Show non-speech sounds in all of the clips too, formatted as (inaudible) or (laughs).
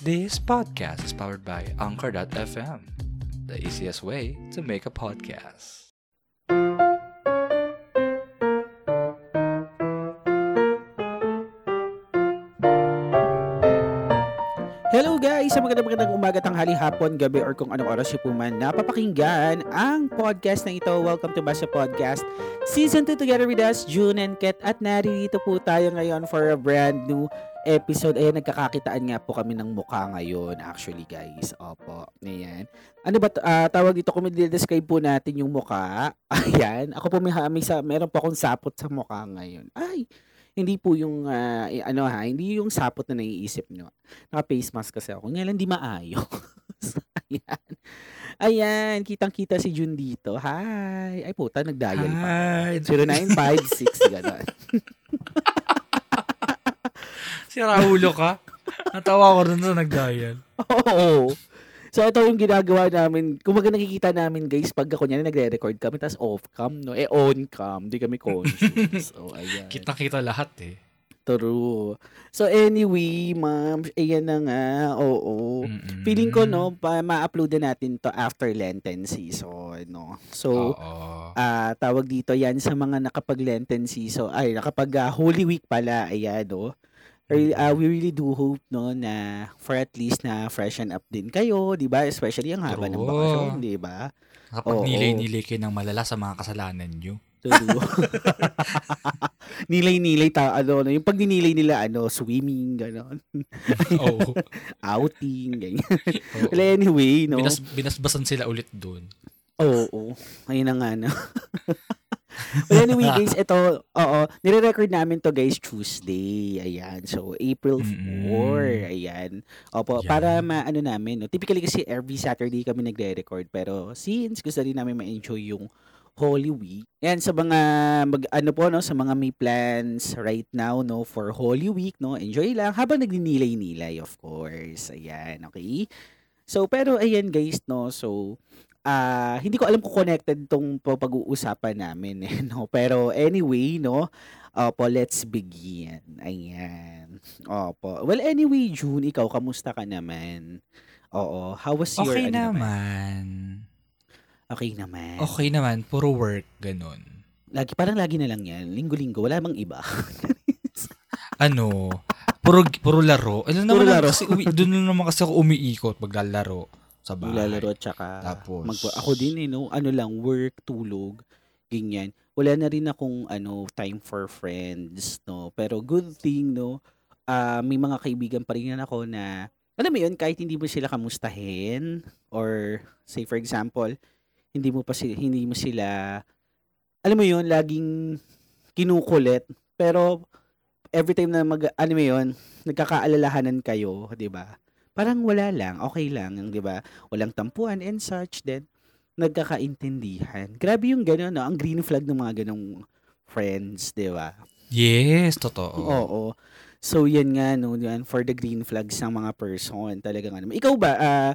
This podcast is powered by Anchor.fm, the easiest way to make a podcast. Sa magandang magandang umaga, tanghali, hapon, gabi, or kung anong oras nyo po man napapakinggan ang podcast na ito. Welcome to Basa Podcast. Season 2 together with us, June and Ket. At narito po tayo ngayon for a brand new episode. Ayan, nagkakakitaan nga po kami ng mukha ngayon actually guys. Opo, ayan. Ano ba, ah, tawag dito, kung describe po natin yung mukha. (laughs) Ayan, ako po may, may sa, meron po akong sapot sa mukha ngayon. Ay, hindi po yung i- ano ha, hindi yung sapot na naiisip nyo. Naka-face mask kasi ako. Ngayon hindi maayos. (laughs) Ayan. Ayan, kitang-kita si Jun dito. Hi. Ay puta, nag-dial pa. Hi! 0956 (laughs) gano'n. Si Raulo ka? Natawa ko dun sa nag-dial. (laughs) Oo. So ito yung ginagawa namin. Kumaga nakikita namin guys pag kunyari nagre-record kami tapos off cam no. Eh on cam, di kami conscious. so ayan. Kitang-kita lahat eh. True. So anyway, ma'am, ayan na nga. Oo. Mm-mm. Feeling ko no, pa ma-upload na natin to after Lenten season, no. So, ah tawag dito yan sa mga nakapag Lenten season, ay nakapag ah, Holy Week pala, ayan, no. Ah, we really do hope no na for at least na freshen up din kayo, 'di ba? Especially ang haba ng True. bakasyon, 'di ba? Kapag nilay-nilay kayo ng malala sa mga kasalanan. True. (laughs) (laughs) nilay-nilay ta ano, no, yung pag ninilay nila ano, swimming gano'n, (laughs) Oo. outing ganyan. Well, anyway, no. Binas, binasbasan sila ulit dun. Oo, ayun na nga no. Well, anyway guys, ito, oo, nire-record namin to guys Tuesday. Ayan. So, April 4. Mm-mm. Ayan. Opo, Yan. para maano namin, no. Typically kasi every Saturday kami nagre-record pero since gusto rin namin ma-enjoy yung Holy Week. Yan sa mga mag, ano po no, sa mga may plans right now no for Holy Week no, enjoy lang habang nagninilay-nilay of course. Ayan, okay? So pero ayan guys no, so ah hindi ko alam kung connected tong pag-uusapan namin eh, no. Pero anyway, no. Opo, let's begin. Ayan. Opo. Well, anyway, June, ikaw, kamusta ka naman? Oo. How was your... Okay ano naman. Okay naman. Okay naman. Puro work. Ganun. Lagi, parang lagi na lang yan. Linggo-linggo. Wala mang iba. (laughs) Ano, puro, puro laro. Ano Puro naman laro. kasi, doon na naman kasi ako umiikot maglalaro sa bahay. Maglalaro tsaka... Tapos- magpa- ako din eh, no? Ano lang, work, tulog, ganyan. Wala na rin akong ano, time for friends, no? Pero good thing, no? ah may mga kaibigan pa rin ako na, alam mo yun, kahit hindi mo sila kamustahin, or say for example, hindi mo pa sila, hindi mo sila, alam mo yun, laging kinukulit, pero every time na mag, ano mo yun, nagkakaalalahanan kayo, di ba? Parang wala lang, okay lang, di ba? Walang tampuan and such, then nagkakaintindihan. Grabe yung gano'n, no? Ang green flag ng mga ganong friends, di ba? Yes, totoo. Oo. So, yan nga, no, yan, for the green flags ng mga person, talagang ano. Ikaw ba, ah,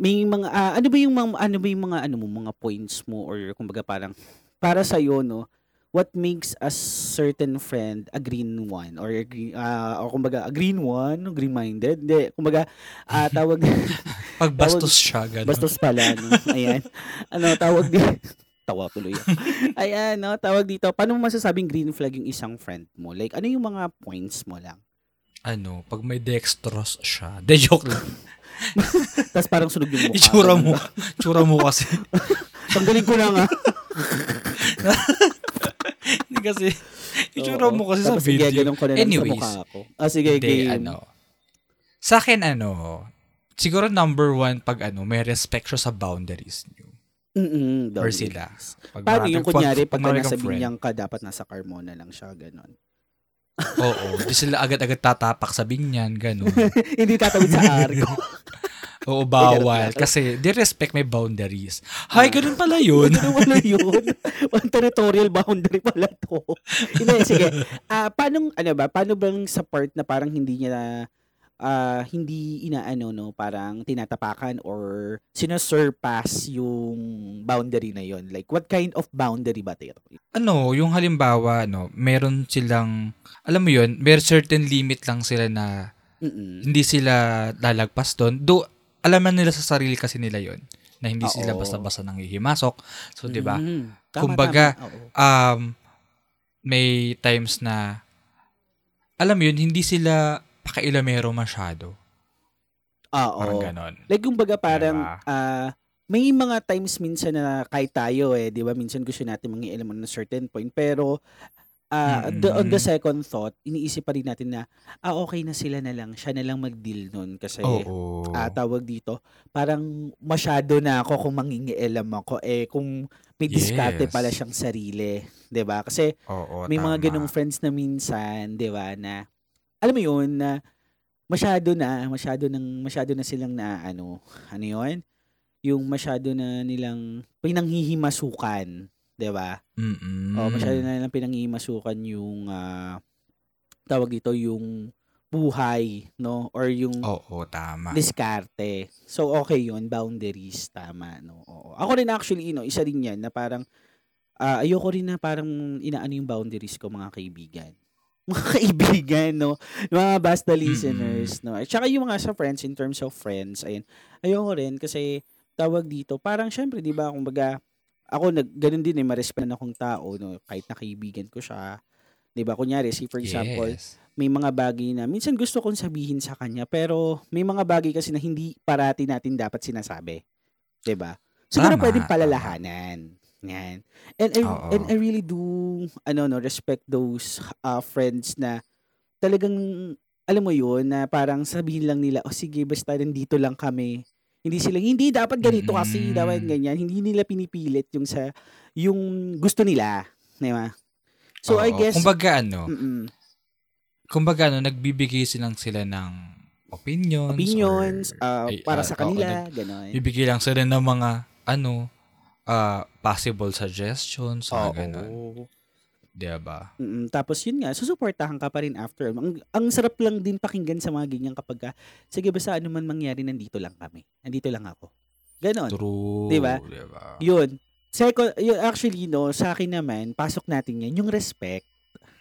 may mga, ah, ano ba yung mga, ano ba yung mga, ano mo, mga points mo, or kumbaga parang, para sa no, what makes a certain friend a green one or a green ah or kumbaga a green one green-minded hindi kumbaga ah (laughs) tawag Pag bastos siya, gano'n. Bastos pala, no? Ayan. Ano, tawag dito. (laughs) Tawa tuloy. (laughs) Ayan, no? Tawag dito. Paano mo masasabing green flag yung isang friend mo? Like, ano yung mga points mo lang? Ano, pag may dextrose siya. De, joke lang. Tapos parang sunog yung mukha. Itsura Ganun mo. ba? Itsura mo kasi. Tanggalin ko lang, ha? (laughs) Kasi. (laughs) Itsura mo kasi sa Tapos sige, video. ganun ko na lang Anyways. sa mukha ko. Ah, sige, Hindi, game. ano. Sa akin, ano, siguro number one, pag ano, may respect siya sa boundaries niyo. Mm-mm, Or sila. Pag Paano yung kunyari, pag marami nasa binyang ka, dapat nasa car mo na lang siya, ganon. Oo. Di sila agad-agad tatapak sa binyan, gano'n. (laughs) Hindi tatawid sa arko. Oo, bawal. Kasi, di respect may boundaries. Hay, ganun pala yun. Ano wala (laughs) yun? One territorial boundary pala to. Hindi, sige. Ah, paano, ano ba, paano bang sa part na parang hindi niya ah, hindi inaano, no, parang tinatapakan or sinasurpass yung boundary na yon Like, what kind of boundary ba ito? ano, yung halimbawa, no, meron silang, alam mo yun, may certain limit lang sila na Mm-mm. Hindi sila lalagpas doon. Do, alaman nila sa sarili kasi nila yon na hindi Oo. sila basta-basta nanghihimasok. So, di ba? Mhm. Tama, Kumbaga, tama. Oo. um, may times na, alam mo yun, hindi sila pakailamero masyado. Oo. Parang ganon. Like, kumbaga parang, Diba? ah, may mga times minsan na kahit tayo eh, di ba? Minsan gusto natin mga element na certain point. Pero, ah, the- on the Mm-mm. second thought, iniisip pa rin natin na, ah, okay na sila na lang. Siya na lang mag-deal nun. Kasi, Oo. ah, tawag dito, parang masyado na ako kung mangingialam ako. Eh, kung may diskarte Yes. pala siyang sarili. Ba? Kasi, Oo, may mga tama. ganong friends na minsan, ba, na alam mo 'yun na masyado na, masyado nang masyado na silang na ano, ano 'yun? Yung masyado na nilang pinanghihimasukan, 'di ba? Mm-mm. O masyado na nilang pinanghihimasukan yung ah, tawag dito yung buhay, no? Or yung Oo, tama. diskarte. So okay 'yun, boundaries tama, no? Oo. Ako rin actually, no, isa rin 'yan na parang ah, ayoko rin na parang inaano yung boundaries ko mga kaibigan. (laughs) Mga kaibigan, no? Mga basta listeners, no? At saka yung mga sa friends, in terms of friends, ayun. Ayoko rin kasi tawag dito, parang syempre, di ba, kumbaga, ako, nag, ganun din eh, ma-respect na akong tao, no? Kahit na kaibigan ko siya. Di ba, kunyari, si for example, yes. may mga bagay na minsan gusto kong sabihin sa kanya pero may mga bagay kasi na hindi parati natin dapat sinasabi. 'Di ba? Siguro Tama, pwedeng palalahanan. Yan. And I, Oo. and I really do ano no respect those uh, friends na talagang alam mo yun na parang sabihin lang nila oh sige basta nandito lang kami hindi sila hindi dapat ganito kasi Mm-mm. dapat ganyan hindi nila pinipilit yung sa yung gusto nila di ba so I Oo. guess Kumbaga ano, mm-mm. kumbaga ano, nagbibigay silang sila ng opinions. opinions or- uh, ay, para ah, sa kanila, nag- gano'n. Bibigay lang sila ng mga, ano, ah, possible suggestions, mga ganun. Oo. Diba? Mm, tapos yun nga, susuportahan ka pa rin after. Ang, ang sarap lang din pakinggan sa mga ganyan kapag ka, sige basta ano man mangyari, nandito lang kami. Nandito lang ako. Ganon. True. Diba? Diba? Yun. Second, yun, actually, no, sa akin naman, pasok natin yan, yung respect.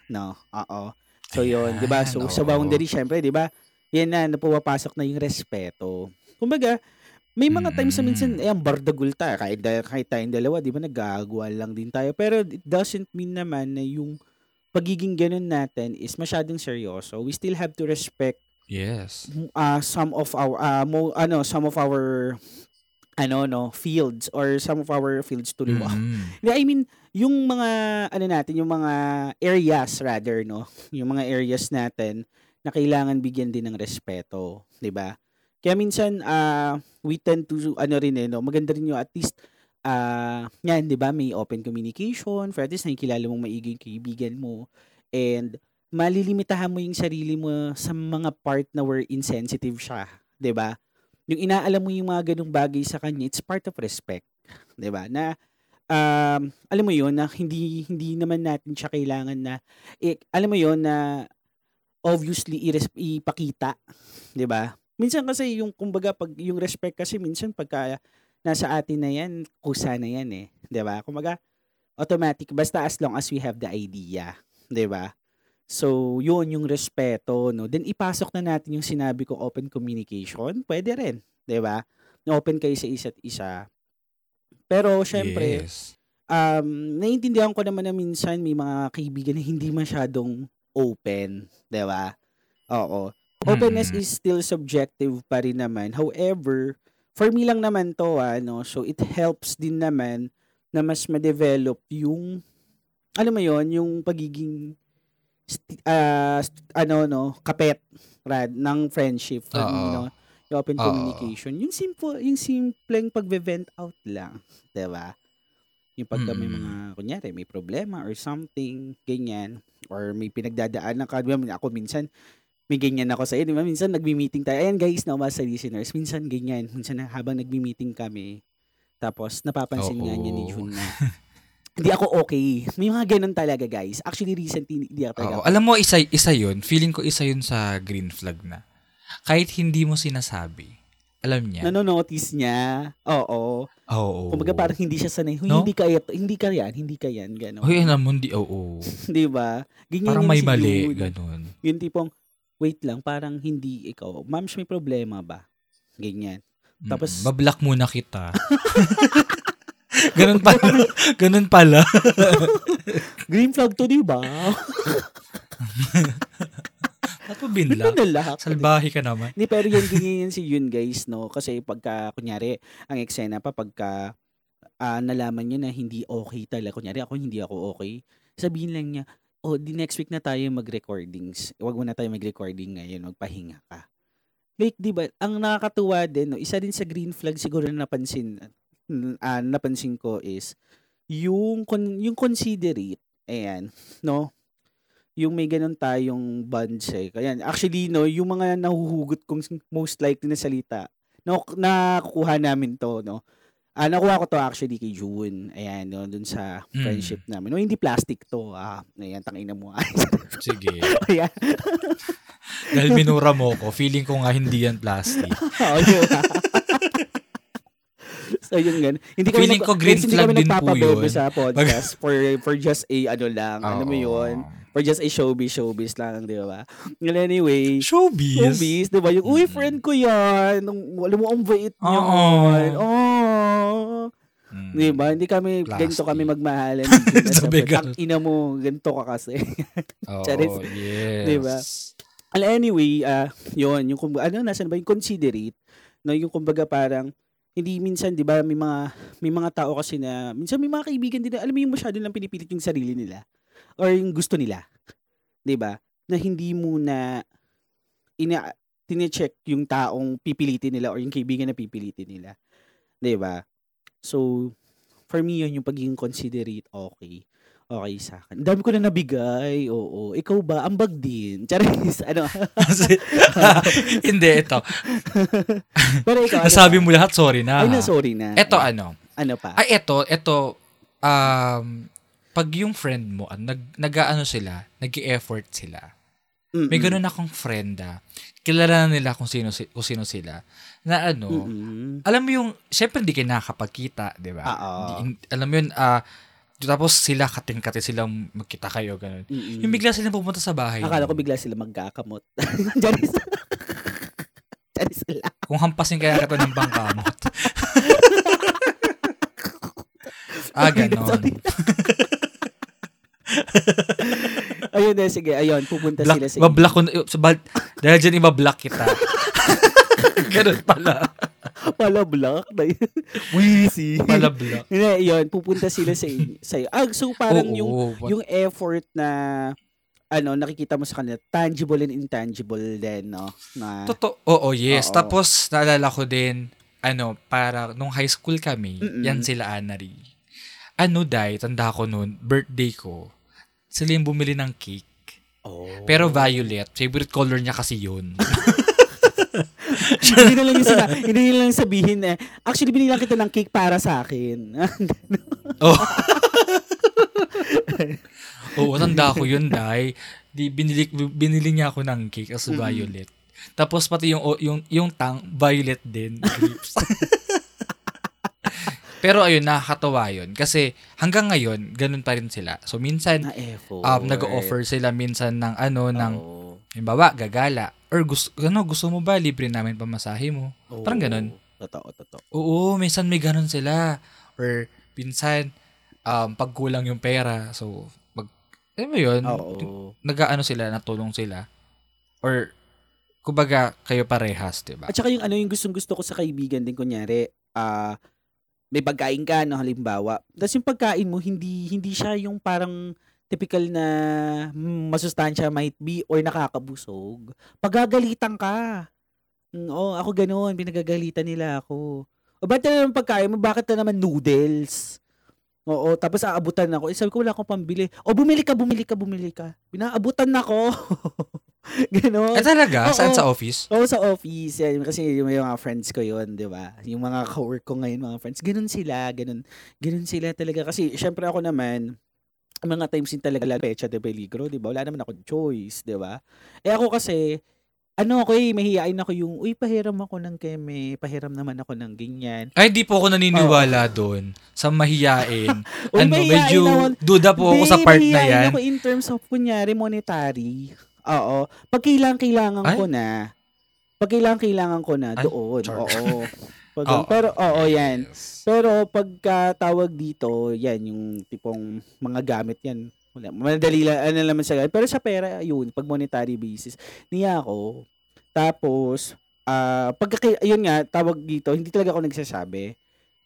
No, oo. So yun, 'di ba? So sa boundary syempre, 'di ba? Yan na napupapasok na yung respeto. Kumbaga, may mga times na minsan eh ang bardagul tayo kahit kahit tayong dalawa, 'di ba? Nagagawa lang din tayo. Pero it doesn't mean naman na yung pagiging ganun natin is masyadong seryoso. We still have to respect Yes. uh, some of our uh, mo, ano some of our ano no fields or some of our fields to live Mm-mm. Yeah, I mean, yung mga ano natin, yung mga areas rather, no? Yung mga areas natin na kailangan bigyan din ng respeto, 'di ba? Kaya minsan ah we tend to ano rin eh, no? Maganda rin yung at least ah yan, 'di ba? May open communication, for at least nakikilala mong maigi kaibigan mo and malilimitahan mo yung sarili mo sa mga part na where insensitive siya, 'di ba? Yung inaalam mo yung mga ganung bagay sa kanya, it's part of respect, 'di ba? Na um, alam mo yon na hindi hindi naman natin siya kailangan na eh, alam mo yon na obviously ipakita, 'di ba? Minsan kasi yung kumbaga pag yung respect kasi minsan pagka nasa atin na yan, kusa na yan eh, 'di ba? Kumbaga automatic basta as long as we have the idea, 'di ba? So, yun yung respeto, no? Then ipasok na natin yung sinabi ko open communication, pwede rin, 'di ba? Na open kayo sa isa't isa. Pero syempre, Yes. um, naiintindihan ko naman na minsan may mga kaibigan na hindi masyadong open, 'di ba? Oo. Openness is still subjective pa rin naman. However, for me lang naman to, ano, so it helps din naman na mas ma-develop yung alam mo yon yung pagiging sti- st- ano no, kapet rad ng friendship for me, Oo. no? Yung open Oo. communication. Yung simple, yung simpleng pagve-vent out lang, (laughs) 'di ba? Yung pagka may Mm. mga kunyari may problema or something, ganyan, or may pinagdadaanan ka, ako minsan may ganyan ako sa iyo, di ba? Minsan nagmi-meeting tayo. Ayan guys, mga sa listeners, minsan ganyan, minsan na- habang nagmi-meeting kami, tapos napapansin nga niya ni Oo. Jun na (laughs) hindi ako okay. May mga ganun talaga, guys. Actually, recently, hindi ako talaga Oo. Alam mo, isa, isa yun. Feeling ko isa yun sa green flag na. Kahit hindi mo sinasabi, alam niya. Nanonotice niya. Oo. Oo. Kumbaga parang hindi siya sanay. Huy, No? hindi kaya, hindi ka yan, hindi ka yan, gano'n. Uy, alam mo, hindi, oo. (laughs) Di ba? Ganyan Parang may si mali, Jun. ganun. Yung tipong, wait lang, parang hindi ikaw. Ma'am, may problema ba? Ganyan. Tapos- Mm, bablock muna kita. (laughs) ganun pala. ganun pala. (laughs) Green flag to, di ba? (laughs) Ba't mo Ba't binlock? nalak? Salbahe ka naman. Hindi, pero yan, ganyan si Yun, guys, no? Kasi pagka, kunyari, ang eksena pa, pagka ah, nalaman niya na hindi okay talaga, kunyari, ako hindi ako okay, sabihin lang niya, oh, di next week na tayo mag-recordings. Huwag mo na tayo mag-recording ngayon, magpahinga ka. Like, di ba, ang nakakatuwa din, no, isa din sa green flag siguro na napansin, ah, napansin ko is, yung, con- yung considerate, ayan, no, yung may ganun tayong bonds eh. Kaya actually no, yung mga nahuhugot kong most likely na salita, no, nakukuha namin to, no. Ah, nakuha ko to actually kay June. Ayan, no, dun sa Mm. friendship namin. No, hindi plastic to. Ah, ayan, tangina mo. (laughs) Sige. ayan. Dahil minura mo ko, feeling ko nga hindi yan plastic. (laughs) Oo, yun. (laughs) so, yun gan. Hindi kami Feeling nag- ko green hindi flag kami din po nagpapabebe yun. sa podcast for for just a ano lang, ano mo yun? For just a showbiz, showbiz lang, di ba? Well, anyway, Showbiz. Showbiz, di ba? Yung, uy, Mm. friend ko yan. Nung, alam mo, ang bait niya. Oo. Oh. Mm. Di ba? Hindi kami, Plastic. ganito kami magmahalan. (laughs) Sabi. Tang ina mo, ganito ka kasi. (laughs) Oo, Charis. yes. Diba? Well, anyway, ah yun, yung, kumbaga, ano, nasan ba, yung considerate, no, yung kumbaga parang, hindi minsan, di ba, may mga, may mga tao kasi na, minsan may mga kaibigan din na, alam mo yung masyado lang pinipilit yung sarili nila, or yung gusto nila, di ba, na hindi muna, ina, tine-check yung taong pipilitin nila or yung kaibigan na pipilitin nila. 'Di ba? So, for me yun yung pagiging considerate okay. Okay sa akin. Dami ko na nabigay. Oo. Ikaw ba? Ambag din. (laughs) Charis. Ano? (laughs) Hindi, ito. (laughs) Pero ikaw, ano Nasabi mo lahat, sorry na. Ay, na, sorry na. Ito Ay, ano. Ano pa? Ay, ito, ito. Um, pag yung friend mo, ah, nag, nag-ano sila, nag-effort sila. Mm-mm. May ganun akong friend ah. Kilala na nila kung sino, si- kung sino sila. Na ano, Mm-mm. alam mo yung, syempre hindi kayo nakakapagkita, di ba? Alam mo yun, ah, tapos sila kating-kati silang magkita kayo, ganun. Mm-mm. Yung bigla silang pumunta sa bahay. Akala ko bigla sila magkakamot. (laughs) Charis. (laughs) Charis lang. Kung hampasin kaya kita ng bangkamot. (laughs) ah. Sorry. Ayun na, sige. Ayun, pupunta Black, sila sa bablock ko, na- sa bal- dahil dyan ibablock kita. (laughs) ganon pala. Pala black. (laughs) Wheezy. Pala block. Hindi, yun, pupunta sila sa sa Ah, so parang Oo, yung oo. yung effort na ano, nakikita mo sa kanila, tangible and intangible din, no? Na, Totoo. Oo, yes. Oo. Tapos, naalala ko din, ano, para, nung high school kami, Mm-mm. yan sila Anari. Ano, dai, tanda ko noon, birthday ko, sila yung bumili ng cake. oh. Pero violet, favorite color niya kasi yun. (laughs) hindi na lang yung sina- hindi na lang sabihin na, actually, binilang kita ng cake para sa akin. (laughs) oh. (laughs) Oo, tanda ko yun, dai. Di, binili, binili niya ako ng cake as violet. Tapos pati yung, yung, yung tang, violet din. Grapes. Pero ayun, nakakatawa yun. Kasi hanggang ngayon, ganun pa rin sila. So minsan, na um, nag-offer sila minsan ng ano, ng, Oo. halimbawa, gagala. Or gusto, ano, gusto mo ba, libre namin pamasahe mo? Oo. Parang ganun. Totoo, totoo. Oo, minsan may ganun sila. Or minsan, um, pag kulang yung pera, so, mag, alam mo yun, Oo. nag-ano sila, natulong sila. Or, kumbaga, kayo parehas, di ba? At saka yung ano yung gustong gusto ko sa kaibigan din kunyari, ah may pagkain ka no halimbawa. Tapos yung pagkain mo hindi hindi siya yung parang typical na masustansya might be or nakakabusog. Pagagalitan ka. Mm, oh, ako ganoon, pinagagalitan nila ako. O ba't na naman pagkain mo? Bakit na naman noodles? Oo, tapos aabutan ako. Eh, sabi ko, wala akong pambili. O, bumili ka, bumili ka, bumili ka. Pinaabutan ako. (laughs) (laughs) Ganon. Eh talaga? Oo. Saan sa office? Oo, sa office. Yan, kasi yung, yung mga friends ko yun, di ba? Yung mga ka-work ko ngayon, mga friends. Ganun sila, ganun. Ganun sila talaga. Kasi, syempre ako naman, mga times din talaga lalo pecha de peligro, di ba? Wala naman akong choice, di ba? Eh ako kasi, ano ako eh, mahihain ako yung, uy, pahiram ako ng keme, pahiram naman ako ng ganyan. Ay, di po ako naniniwala doon sa mahiyain. (laughs) Uy, ano, mahihain medyo naman. duda po ako sa part na mahihain yan. ako in terms of, kunyari, monetary. Oo. Pag kailangan, kailangan Ay? ko na. Pag kailangan, kailangan ko na, Ay, doon. char. Oo. (laughs) Pag, Oo. Pero, oo, yan. Yes. Pero pagka tawag dito, yan, yung tipong mga gamit yan. Wala, madali lang, ano naman sa Pero sa pera, yun, pag monetary basis. Niya ako. Tapos, ah pagka, yun nga, tawag dito, hindi talaga ako nagsasabi.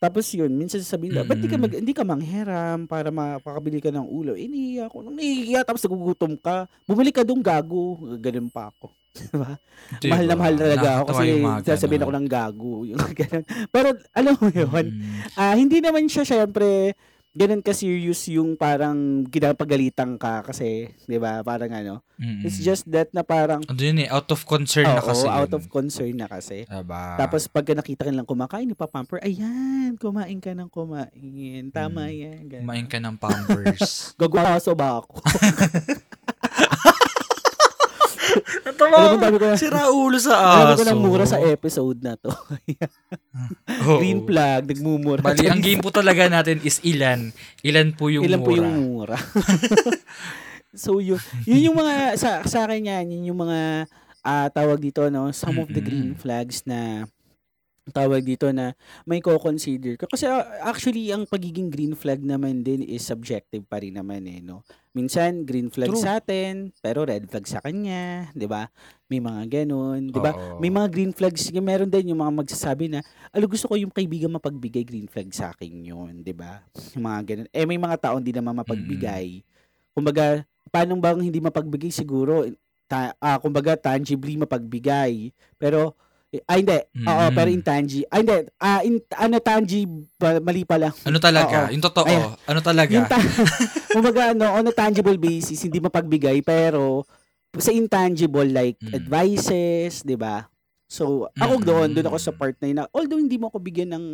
Tapos yun, minsan sasabihin nila, ba't di ka, mag, hindi ka manghiram para makakabili ka ng ulo? Eh, nahihiya ako. Nung nahihiya, tapos nagugutom ka, bumili ka dong gago. Ganun pa ako. (laughs) Diba? Diba? Mahal na mahal talaga ako kasi sasabihin ako ng gago. (laughs) Yung ganun. Pero alam mo yun, Mm. ah hindi naman siya syempre ganun ka-serious yung parang ginapagalitan ka kasi, 'di ba? Parang ano. Mm-mm. It's just that na parang Ano yun eh, out of concern na oo, kasi out yun. of concern na kasi. Diba? Tapos pagka nakita ka nilang kumakain, ipapamper, ayan, kumain ka ng kumain. Tama Mm. yan. ganun. kumain ka ng pampers. (laughs) Gagawaso ba ako? (laughs) (laughs) Natawa Alam ko Sira ulo sa (laughs) alam aso. ko ng mura sa episode na to. (laughs) Oo. Green flag, nagmumura. Bali, ang game po talaga natin is ilan. Ilan po yung Ilan mura. po yung mura? so yun, yun yung mga sa sa akin yan, yun yung mga ah, tawag dito no, some of the green flags na tawag dito na may ko-consider ko. Kasi ah, actually ang pagiging green flag naman din is subjective pa rin naman eh no. Minsan green flag True. sa atin, pero red flag sa kanya, 'di ba? May mga ganun, 'di ba? May mga green flags, meron din yung mga magsasabi na, alo gusto ko yung kaibigan mapagbigay green flag sa akin yun, 'di ba? Mga ganun. Eh may mga taong hindi naman mapagbigay. Kumbaga, paano bang hindi mapagbigay siguro ta, ah, kumbaga tangibly mapagbigay. Pero ah, hindi. Oo, Mm. pero intangible. Ah, hindi. Ah, in, ano, tangible, mali pala. Ano talaga? Oo. Yung totoo. Ayan. Ano talaga? Yung ta- (laughs) kumbaga, ano, on a tangible basis, hindi mapagbigay, pero sa intangible, like Mm. advices, di ba? So, ako Mm. doon, doon ako sa part na yun although hindi mo ako bigyan ng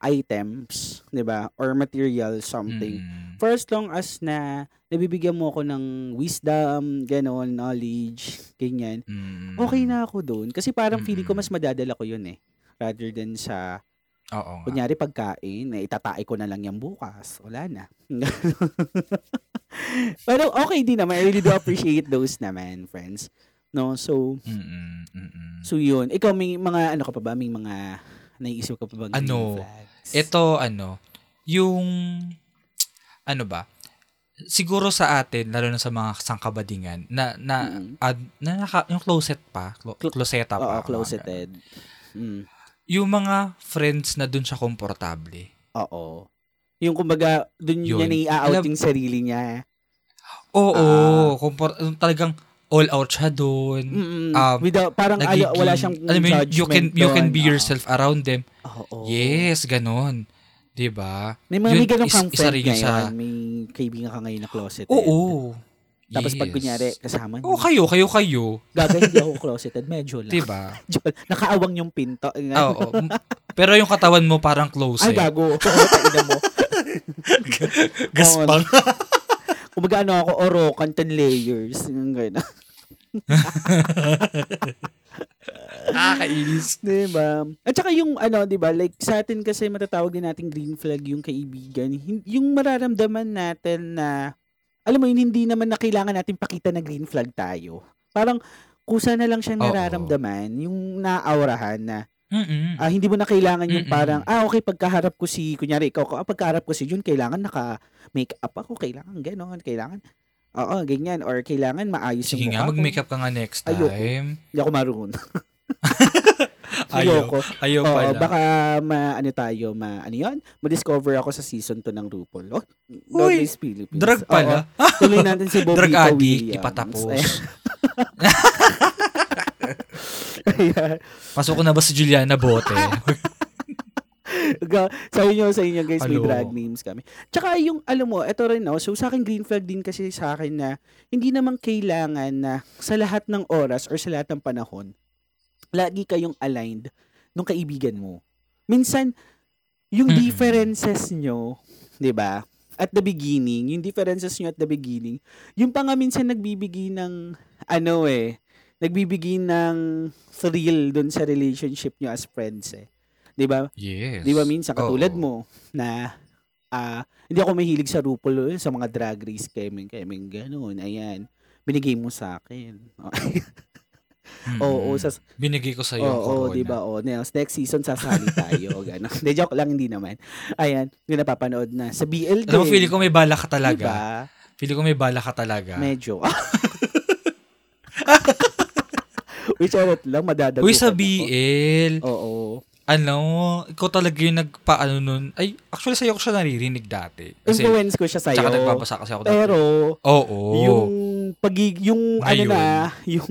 items, di ba? Or material something. Mm. For as long as na nabibigyan mo ako ng wisdom, ganon, knowledge, ganyan, Mm. okay na ako doon. Kasi parang feeling ko Mm-mm. mas madadala ko yun eh. Rather than sa Oo nga. Kunyari pagkain, eh, itatae ko na lang yan bukas. Wala na. (laughs) Pero okay din naman. I really do appreciate those naman, friends. No, so, Mm-mm. Mm-mm. so yun. Ikaw may mga, ano ka pa ba? May mga, naiisip ka pa ba? Ano? flags? Ito, ano, yung, ano ba, siguro sa atin, lalo na sa mga sangkabadingan, na, na, Mm-mm. ad, na naka, yung closet pa, clo- Clo- closeta pa. Oo, closeted. Mm. Yung mga friends na dun siya komportable. Oo. Yung kumbaga, dun Yun. niya nai-out Alam- yung sarili niya. Oo, kompor- talagang all out siya dun. Mm-mm. Um, Without, parang ala, wala siyang alam mo you can you can doon. be Oo. yourself around them. Oo. Yes, ganon. 'Di ba? May mga Yun may ganun kang friend ngayon. sa- May kaibigan ka ngayon na closeted. Oo. Tapos pag Yes. kunyari, kasama niyo. Oh, kayo, kayo, kayo. Gaga, hindi ako closeted. Medyo lang. 'Di ba? (laughs) Medyo, nakaawang yung pinto. Oo. M- Pero yung katawan mo parang close Ay, eh. gago. (laughs) Gaspang. Kumbaga ano ako, orokan, 10 layers. Yung gano'n. (laughs) Nakakainis. Diba? At saka yung ano, 'di ba? Like sa atin kasi matatawag din nating green flag yung kaibigan. Yung mararamdaman natin na alam mo yun, hindi naman na kailangan natin pakita na green flag tayo. Parang kusa na lang siya Oo. nararamdaman, yung naaurahan na Mm-mm. ah, hindi mo na kailangan yung Mm-mm. parang, ah, okay, pagkaharap ko si, kunyari, ikaw, ah, pagkaharap ko si Jun, kailangan naka-make up ako, kailangan gano'n, kailangan, oo, ganyan, or kailangan maayos Sige yung nga, mukha ko. mag-makeup ka nga next Ayoko. time. Hindi ako marunong. (laughs) Ayaw. Ayoko. Ayaw Oo, pala. baka ma, ano tayo, ma, ano yun? Ma-discover ako sa season 2 ng RuPaul. Oh, Uy, Philippines. Drug pala. Oo, tuloy natin si (laughs) Bobito Drug addict, Williams. ipatapos. Ayan. (laughs) Pasok ko na ba si Juliana Bote? Ga- sa inyo, sa inyo guys, may Hello. drag names kami. Tsaka yung, alam mo, eto rin, no? So, sa akin, green flag din kasi sa akin na hindi naman kailangan na sa lahat ng oras or sa lahat ng panahon, lagi kayong aligned nung kaibigan mo. Minsan, yung differences nyo, di ba? At the beginning, yung differences nyo at the beginning, yung pa nga minsan nagbibigay ng, ano eh, nagbibigay ng thrill dun sa relationship nyo as friends eh. Di ba? yes. Di ba minsan katulad Oo. mo na ah hindi ako mahilig sa RuPaul sa mga drag race keming keming ganoon ayan binigay mo sa akin. (laughs) Mm-mm. Oo, sa Binigay ko sa iyo Oo, di ba? Oh, next, next season sasali tayo. (laughs) Ganun. De joke lang, hindi naman. Ayan, yung napapanood na. Sa BL mo, feeling ko may bala ka talaga. Diba? Feeling ko may bala ka talaga. Medyo. (laughs) Which charot lang, madadagutan Uy, sa. BL, Oo. ano, ikaw talaga yung nagpaano nun. Ay, actually sa'yo ko siya naririnig dati. Kasi, Influence ko siya sa'yo. tsaka nagbabasa kasi ako dati. Pero, Oo. yung pagi yung ano Ngayon. na, yung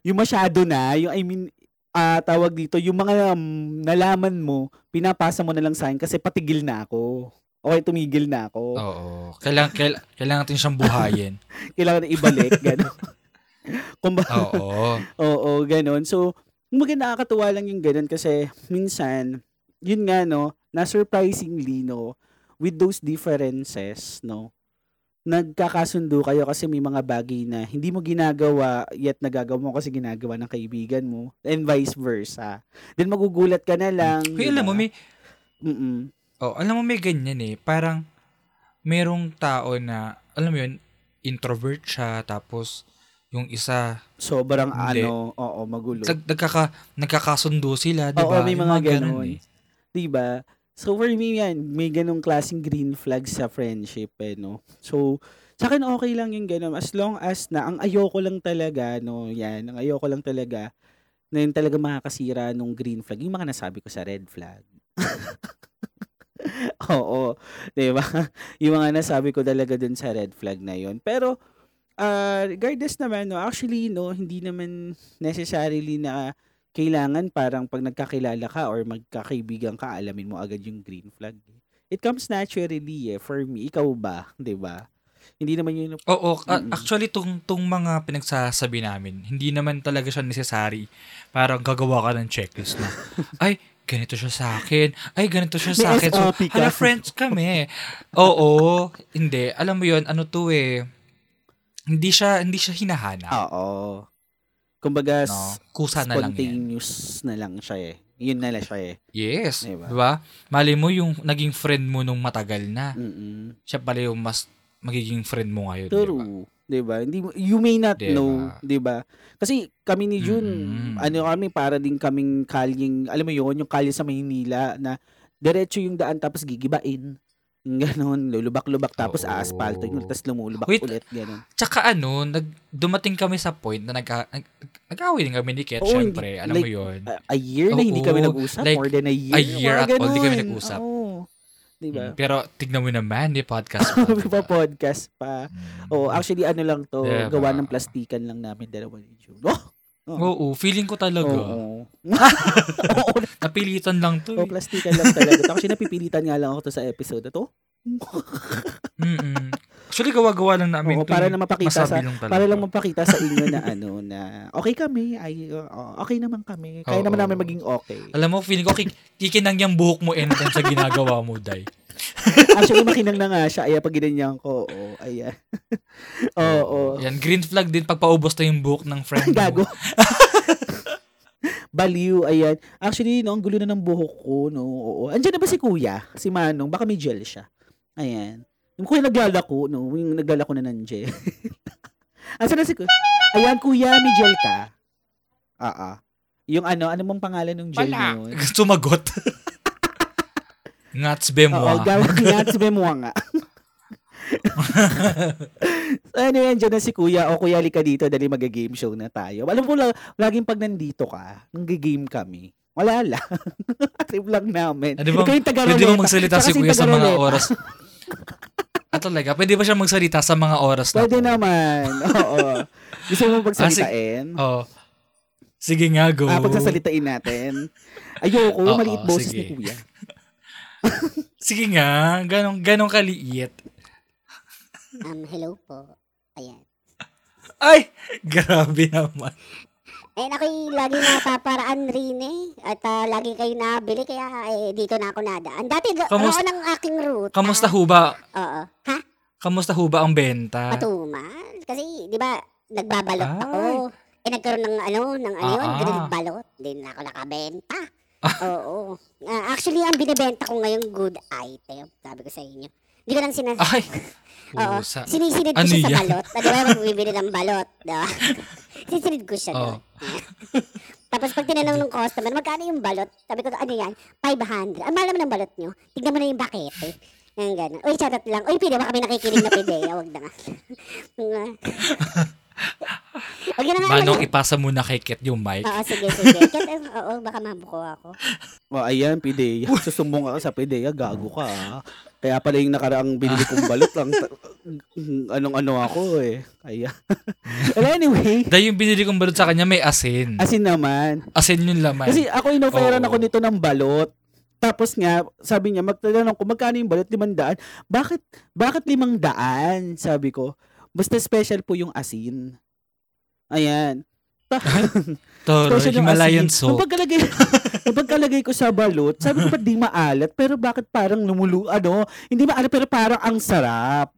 yung masyado na, yung I mean ah tawag dito, yung mga um, nalaman mo, pinapasa mo na lang sa akin kasi patigil na ako. Okay, tumigil na ako. Oo. Kailangan, kailangan, kailangan natin siyang buhayin. (laughs) Kailangan ibalik, gano'n. (laughs) Kumbaga, Oo. (laughs) Oo, ganun. So, kumbaga nakakatuwa lang yung ganun kasi minsan, yun nga, no, na surprisingly, no, with those differences, no, nagkakasundo kayo kasi may mga bagay na hindi mo ginagawa yet nagagawa mo kasi ginagawa ng kaibigan mo and vice versa. Then magugulat ka na lang. Di alam mo, may, Mm-mm. oh, alam mo, may ganyan eh. Parang, merong tao na, alam mo yun, introvert siya, tapos, yung isa, Sobrang Hindi. ano, oo, magulo. nag, nagkaka, nagkakasundo sila, di Oo, ba? may Yung mga ganun ganun. eh. 'di ba? So for me yan, may ganung klaseng green flag sa friendship eh, no. So sa akin okay lang yung ganun as long as na ang ayoko lang talaga no, yan, ang ayoko lang talaga na yung talaga makakasira nung green flag, yung mga nasabi ko sa red flag. (laughs) Oo, 'di ba? (laughs) Yung mga nasabi ko talaga dun sa red flag na yon. Pero ah regardless naman no, actually no, hindi naman necessarily na kailangan parang pag nagkakilala ka or magkakaibigan ka, alamin mo agad yung green flag. It comes naturally eh, for me. Ikaw ba? ba? Hindi naman yun. Oo, a- Mm-mm. actually tung tung mga pinagsasabi namin, hindi naman talaga siya necessary. Parang gagawa ka ng checklist na, (laughs) ay, ganito siya sa akin. Ay, ganito siya sa akin. So, hala, friends kami. (laughs) Oo, hindi. Alam mo yun, ano to eh, hindi siya, hindi siya hinahanap. Oo. Kumbaga, no? Kusa na lang yan. spontaneous na lang siya eh. Yun na lang siya eh. Yes. Diba? Diba? Mali mo yung naging friend mo nung matagal na. Mm-mm. Siya pala yung mas magiging friend mo ngayon. Diba? True. 'Di ba? Hindi you may not Diba? know, 'di ba? Kasi kami ni June, Mm-mm. ano kami para din kaming kalyeng, alam mo 'yon, yung kalye sa Maynila na diretso yung daan tapos gigibain. Ganun, lulubak-lubak tapos Oo. aaspalto yun, tapos lumulubak Wait. ulit, ganun. Tsaka ano, nag, dumating kami sa point na nagka, nag, nag-away din kami ni Ket, Oo, syempre. hindi- alam mo like, yun. A, a year na hindi Oo, kami nag-usap, like, more than a year. a year at all, di kami nag-usap. Oo. Diba? Mm, Pero tignan mo naman, di podcast pa. (laughs) May pa podcast pa. Mm. Oh, actually ano lang to, Diba? gawa ng plastikan lang namin dalawa ni June. Oh, Oo, feeling ko talaga. Oo. Oo, (laughs) Napilitan lang to. oh, Eh. plastikan lang talaga. to. Actually, napipilitan nga lang ako to sa episode na to. Mm-mm. Actually, gawa-gawa lang namin Oo, to. para eh. na mapakita sa lang para lang mapakita sa inyo na ano na okay kami, ay uh, okay naman kami. Kaya Oo. naman namin maging okay. Alam mo, feeling ko kik- kikinang yung buhok mo anytime sa ginagawa mo, Day. (laughs) Actually, makinang na nga siya. Ay, pag ginanyan ko, oo, ayan. (laughs) Oo, oo. Yan, green flag din pag paubos na yung buhok ng friend (laughs) mo. Gago. Baliw, ayan. Actually, no, ang gulo na ng buhok ko, no. Oo. Andiyan na ba si Kuya? Si Manong? Baka may gel siya. Ayan. Yung kuya naglalako, no? Yung naglalako na ng gel. Asa na si Kuya? Ayan, Kuya, may gel ka? Ah, ah. Yung ano, ano mong pangalan ng gel Wala. mo? Sumagot. Ngats be mo. Oo, gawin nga, sabi mo nga. so, ano yan, dyan na si Kuya. O Kuya, lika dito, dali mag-game show na tayo. Alam mo, la- laging pag nandito ka, nang-game kami, wala lang. (laughs) Trip lang namin. Pwede bang, Ikaw yung taga pwede Roleta. magsalita si Kuya sa mga oras? At (laughs) talaga, pwede ba siya magsalita sa mga oras na Pwede naman. (laughs) Oo. Gusto mo pagsalitain? Oh. Sige nga, go. Ah, pagsasalitain natin. Ayoko, Oo, maliit boses sige. ni Kuya. (laughs) Sige nga, ganong, ganong kaliit. Um, hello po. Ayan. Ay, grabe naman. Eh, ako'y lagi napaparaan rin eh. At ah, lagi kayo nabili, kaya eh, dito na ako nadaan. Dati, Kamusta- roon ang aking route. Kamusta ho ba? Oo. Ha? Kamusta ho ba ang benta? Patumal? Kasi, di ba, nagbabalot Ay. ako. Eh, nagkaroon ng ano, ng ano yun, Ah, ah. grilled balot. Hindi na ako nakabenta. Oo. Ah, actually, ang binibenta ko ngayon, good item. Sabi ko sa inyo. Hindi ko lang sinas... Ay! (laughs) Oo. Pusa. Sinisinid ko Ano siya sa yan? balot. Ah, Di ba, magbibili ng balot. Di ba? (laughs) Sinisinid ko siya Oo. doon. (laughs) Tapos pag tinanong ng customer, magkano yung balot? Sabi ko, ano yan? 500. Ang mahal naman ng balot nyo. Tignan mo na yung bakit eh. Yung gano'n. Uy, charot lang. Uy, pide, baka may nakikinig na pide. Huwag na nga. Na nga. Manong ipasa muna kay Ket yung mic. Oo, sige, sige. (laughs) Kat, eh, oo, baka mabuko ako. Oh, ayan, Pidea. Susumbong ako sa Pidea. Gago ka, ah. Kaya pala yung nakaraang binili kong balot lang. Anong-ano ako, eh. Kaya. (laughs) Well, anyway. Dahil yung binili kong balot sa kanya may asin. Asin naman. Asin yung laman. Kasi ako inoferan Oo. ako nito ng balot. Tapos nga, sabi niya, magtatanong ko, magkano yung balot? Limandaan. Bakit, bakit limang daan? Sabi ko. Basta special po yung asin. Ayan. (laughs) Toro, Special Himalayan asin. Nung pagkalagay, nung (laughs) pagkalagay ko sa balot, sabi ko, ba't di maalat? Pero bakit parang lumulu, ano, hindi maalat, pero parang ang sarap.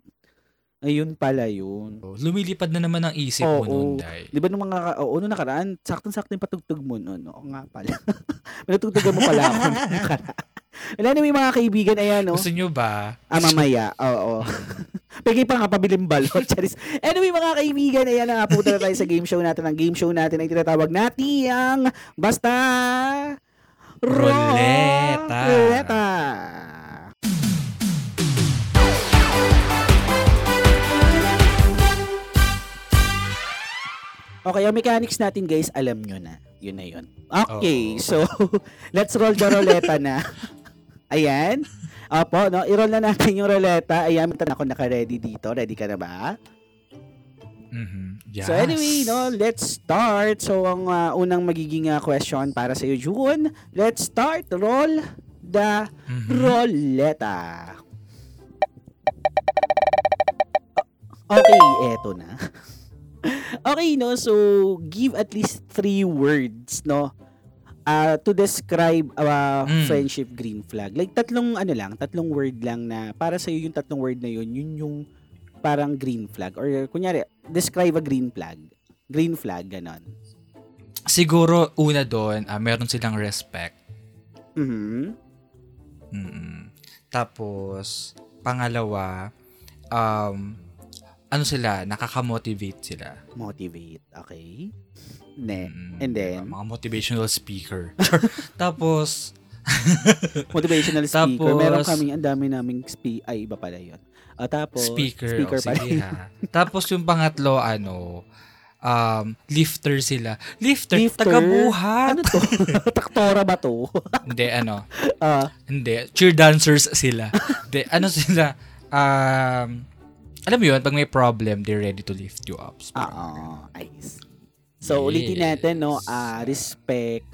Ayun pala yun. Lumilipad na naman ang isip mo Oo. noon, Day. Di ba nung mga, oo, nung nakaraan, saktong-sakto yung patugtog mo noon. Oo nga pala. (laughs) Pinatugtugan mo pala ako nung nakaraan. Wala na may mga kaibigan, ayan, no? Gusto nyo ba? Ah, mamaya. Oo. (laughs) Pagay pa nga pabiling balot. (laughs) Charis. Anyway, mga kaibigan, ayan na nga na tayo sa game show natin. Ang game show natin ay tinatawag natin Basta... Roleta. Roleta. Okay, ang mechanics natin guys, alam nyo na. Yun na yun. Okay, Oo. so (laughs) let's roll the roleta na. Ayan. Opo, no? I-roll na natin yung roleta. Ayan, na ako naka-ready dito. Ready ka na ba? Mhm. Yes. So anyway, no, let's start. So ang uh, unang magiging uh, question para sa iyo, June. Let's start. Roll the Mhm. roleta. Okay, eto na. (laughs) okay, no, so give at least three words, no, uh, to describe uh, Mm. friendship green flag. Like tatlong ano lang, tatlong word lang na para sa yung tatlong word na yun, yun yung parang green flag or kunyari describe a green flag. Green flag ganon. Siguro, una doon, ah, meron silang respect. Mhm. mm Tapos, pangalawa, um, ano sila, nakaka-motivate sila. Motivate, okay? Ne. Mm, And then? diba? Mga motivational speaker. (laughs) Tapos, (laughs) Motivational speaker. Tapos- Meron kami, ang dami naming spe- ay iba pala 'yon. Ah, tapos speaker. speaker oh, pala. sige ha. Tapos yung pangatlo, ano, um, lifter sila. Lifter, Lifter? taga-buhat. ano to? (laughs) Taktora ba to? hindi, ano, Ah, hindi. Cheer dancers sila. hindi, ano sila, um, alam mo yun, pag may problem, they're ready to lift you up. oo. Nice. So, Yes. ulitin natin, no? Ah, respect,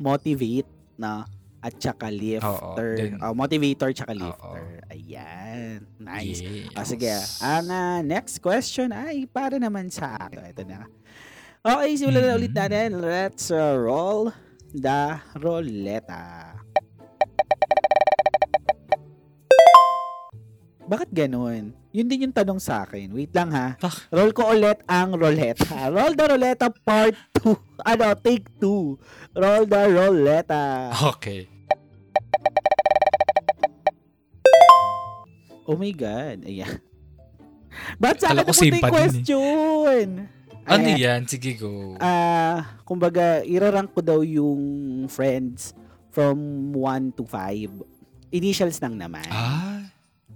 motivate, na at saka lifter. then- Ah, motivator tsaka lifter. Ayan. Nice. Yes. Ah, sige. Ang ah, next question ay para naman sa akin. Ito na. Okay, simulan na Mhm. ulit natin. Let's uh, roll the roleta. Bakit ganun? Yun din yung tanong sa akin. Wait lang ha. Roll ko ulit ang roleta. Roll the roleta part 2. (laughs) Ano, take 2. Roll the roleta. Okay. Oh my God. Ayan. (laughs) Ba't sa akin napunta yung eh. question? Ano Ayan. yan? Sige, go. Ah, kumbaga, irarank ko daw yung friends from 1 to 5. Initials lang naman. Ay.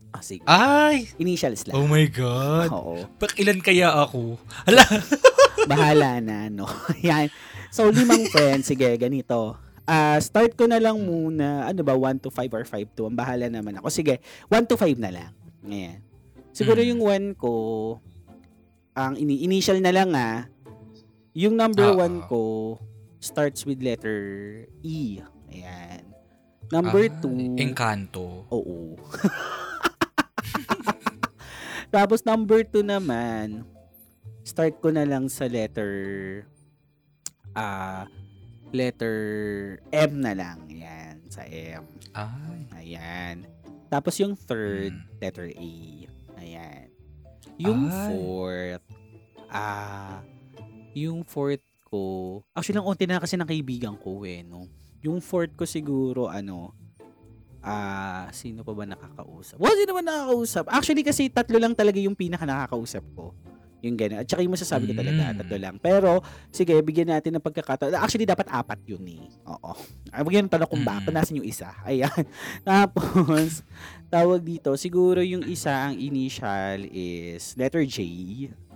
Ah, sige. Ay! Initials lang. Oh my God. Oo. Bak ilan kaya ako? Hala! (laughs) Bahala na, no? (laughs) Yan. So, limang friends. Sige, ganito. Ah, start ko na lang muna, ano ba, 1 to 5 or 5 to. Ang bahala naman ako. Sige, 1 to 5 na lang. Ngayon. Siguro Mm. yung 1 ko, ang ini initial na lang ah. Yung number Oo. 1 ko starts with letter E. Ayan. Number Ay, 2, Encanto. oo. (laughs) Tapos number 2 naman, start ko na lang sa letter ah letter M na lang. Yan, sa M. Ay. Ayan. Tapos yung third, Mm. letter A. Ayan. Yung Ay. fourth, ah, yung fourth ko, actually, lang unti na kasi ng kaibigan ko eh, no? Yung fourth ko siguro, ano, Ah, sino pa ba nakakausap? Well, sino ba nakakausap? Actually, kasi tatlo lang talaga yung pinaka nakakausap ko. Yung gano'n. At saka yung masasabi ko talaga, Mm. tatlo lang. Pero, sige, bigyan natin ng pagkakataon. Actually, dapat apat yun eh. Oo. Ay, bigyan ng tanong kung Mm. bakit. Nasaan yung isa? Ayan. (laughs) Tapos, tawag dito, siguro yung isa, ang initial is letter J.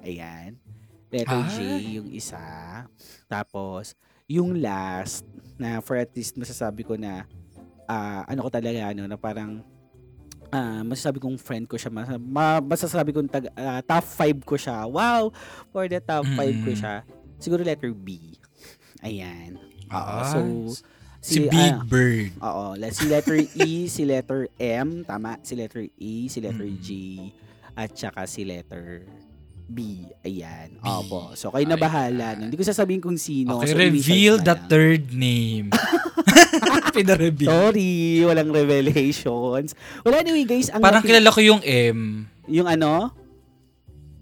Ayan. Letter J Ay. yung isa. Tapos, yung last, na for at least masasabi ko na, ah, ano ko talaga, ano, na parang, ah masasabi kong friend ko siya, mas, ma, masasabi kong tag, ah, top 5 ko siya. Wow! For the top 5 ko Mm. siya. Siguro letter B. Ayan. Ah, so, si, Big ah, Bird. Oo, si letter E, si letter M, tama, si letter E, si letter Mm. G, at saka si letter B. Ayan. B. Opo. So, kayo na bahala. No? Hindi ko sasabihin kung sino. Okay, So, reveal the lang. third name. (laughs) (laughs) Pina-reveal. Sorry, walang revelations. Well, anyway, guys, ang Parang kilala ko yung M. yung ano?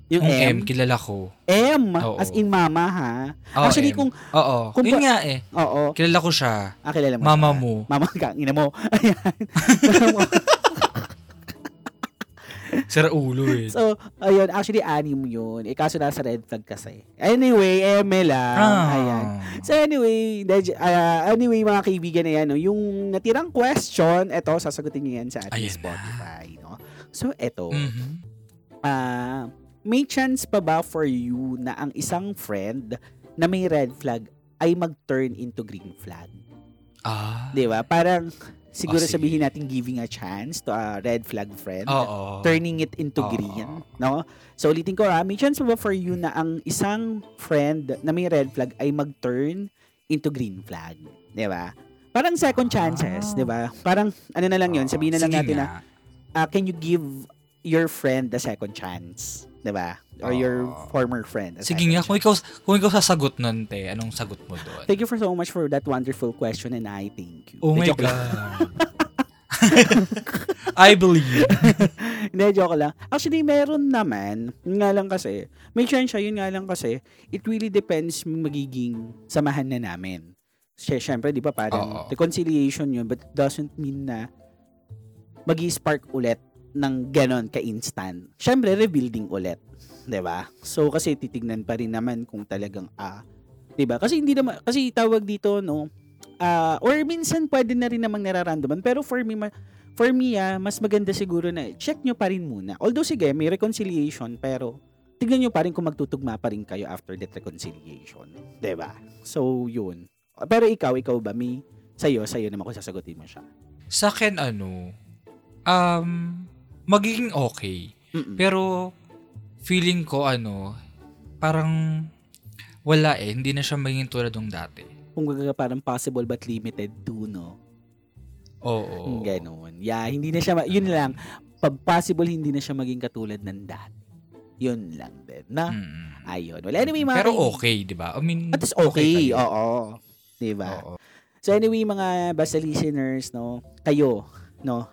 Yung Yung M? M, kilala ko. M, Oo. as in mama, ha? Oo, Actually, M. kung, Oo. kung Yun ba- nga eh. oo, Kilala ko siya. ah, kilala mo Mama siya. mo. Mama ka, ina mo. (laughs) Ayan. Sira ulo eh. so, ayun, actually, anim yun. Eh, kaso nasa red flag kasi. Anyway, M lang. Ah. Ayan. So anyway, ah, anyway mga kaibigan na yan, no, yung natirang question, eto, sasagutin niyo yan sa ating Ayan na. Spotify. No? So eto, Mhm. ah, may chance pa ba for you na ang isang friend na may red flag ay mag-turn into green flag? Ah. 'Di ba? Parang siguro Oh, sige. sabihin natin giving a chance to a red flag friend. Oo. Turning it into Oo. green, no? So ulitin ko ha, may chance ba for you na ang isang friend na may red flag ay mag-turn into green flag, 'di ba? Parang second chances, Ah. 'di ba? Parang ano na lang 'yon, sabihin na lang Sige natin na nga. ah, can you give your friend a second chance? 'Di ba? Or your Oo. former friend. Sige nga, kung ikaw, kung ikaw sasagot nun, te, anong sagot mo doon? Thank you for so much for that wonderful question and I thank you. Oh Hindi, my. God. (laughs) I believe. (laughs) Hindi, joke lang. Actually, meron naman. Yun nga lang kasi, may chance siya, yun nga lang kasi, it really depends magiging samahan na namin. Siyempre, di ba, parang Oo. reconciliation yun, but it doesn't mean na mag spark ulit ng ganon ka-instant. Siyempre, rebuilding ulit. ba? So, kasi titignan pa rin naman kung talagang, ah, ba? Kasi hindi naman, kasi tawag dito, no, ah, or minsan pwede na rin namang nararamdaman, pero for me, ma- for me, ah, mas maganda siguro na check nyo pa rin muna. Although, sige, may reconciliation, pero tignan nyo pa rin kung magtutugma pa rin kayo after that reconciliation. ba? So, yun. Pero ikaw, ikaw ba, may sa'yo, sa'yo naman kung sasagutin mo siya. Sa akin, ano, um, magiging okay. Mm-mm. Pero, feeling ko, ano, parang, wala eh. Hindi na siya magiging tulad ng dati. kung gaga parang possible but limited to, no? Oo. Ganon. Yeah, hindi na siya, ma- yun lang, pag possible, hindi na siya maging katulad ng dati. Yun lang din, na? Mm. Ayun. Well, anyway, mga Pero okay, di ba? I mean, At least okay, kayo. oo. Diba? Oo. So anyway, mga basta listeners, no, kayo, no,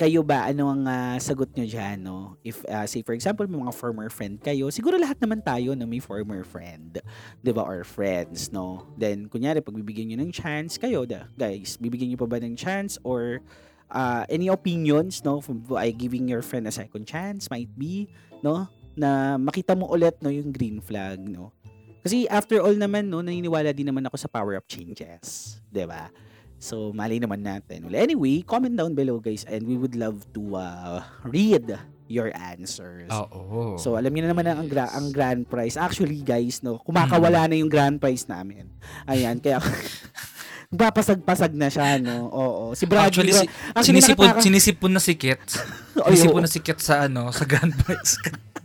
kayo ba, ano ang ah, sagot nyo dyan, no? If, ah, say for example, may mga former friend kayo, siguro lahat naman tayo na may former friend, di ba, or friends, no? Then, kunyari, pag bibigyan nyo ng chance, kayo, da, guys, bibigyan nyo pa ba ng chance or ah, any opinions, no, from I giving your friend a second chance, might be, no, na makita mo ulit, no, yung green flag, no? Kasi after all naman, no, naniniwala din naman ako sa power of changes. 'di ba? So, mali naman natin. Well, anyway, comment down below, guys, and we would love to uh, read your answers. Oo. So, alam niyo na naman ang, gra- ang grand prize. Actually, guys, no, kumakawala na yung grand prize namin. Ayan, kaya (laughs) papasag-pasag na siya, no? Oo. Si Brad, Actually, si, actually sinisipon, nakataka- sinisipon na si Kit. (laughs) Sinisipon na si Kit sa ano, sa Grand Prize.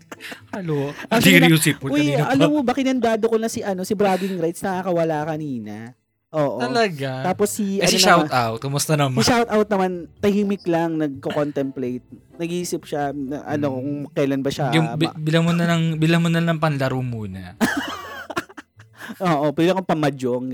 (laughs) Halo. Actually, Hindi rin yung sipon Uy, kanina alam pa. mo ba, kinandado ko na si, ano, si bragging rights, nakakawala kanina. Oo. Talaga. Tapos si, eh, si ano shout naman, out. Kumusta naman? Si shout out naman, tahimik lang, nagko-contemplate. Nag-iisip siya, na, ano, kung kailan ba siya. Yung, bi- bilang mo na ng bilang mo na ng panlaro muna. (laughs) Oo, pwede akong pamadyong.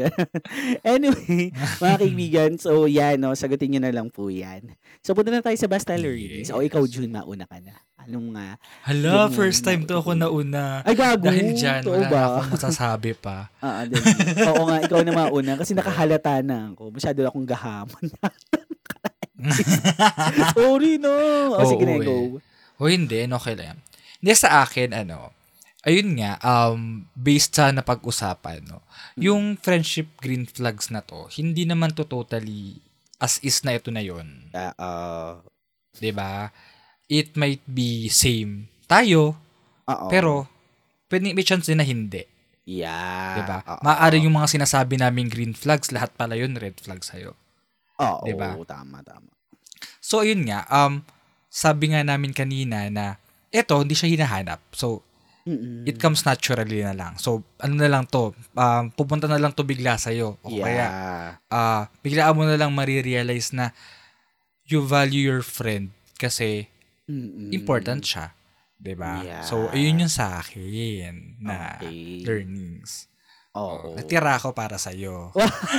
(laughs) anyway, mga kaibigan, so yan, no, sagutin nyo na lang po yan. So, punta na tayo sa Basta Learnings. Yes. O, ikaw, June, mauna ka na. Anong nga? Hala, Yung- first time to ako nauna. Ay, gago. Dahil dyan, wala ba? na akong masasabi pa. (laughs) Ah, din. Oo nga, ikaw na mauna. Kasi nakahalata na ako. Masyado akong gahamon. (laughs) Sorry, no. O, sige na, go. O hindi, okay lang. Hindi sa akin, ano, ayun nga, um, based sa napag-usapan, no, yung friendship green flags na to, hindi naman to totally as is na ito na yon Ah, ah, 'di ba? It might be same tayo, oo. pero pwede may chance din na hindi, yeah. 'di ba? Maaari yung mga sinasabi naming green flags, lahat pala yun red flags sa'yo. Oo, diba? tama, tama. So ayun nga, um sabi nga namin kanina na eto hindi siya hinahanap. So Mm-mm. it comes naturally na lang. So ano na lang to, um, pupunta na lang to bigla sa'yo. O yeah. kaya ah biglaan mo na lang marirealize na you value your friend kasi Mm-mm. important siya. 'Di ba? Yeah. So ayun yung sa akin na Okay. learnings. Oo. Natira ako para sa iyo.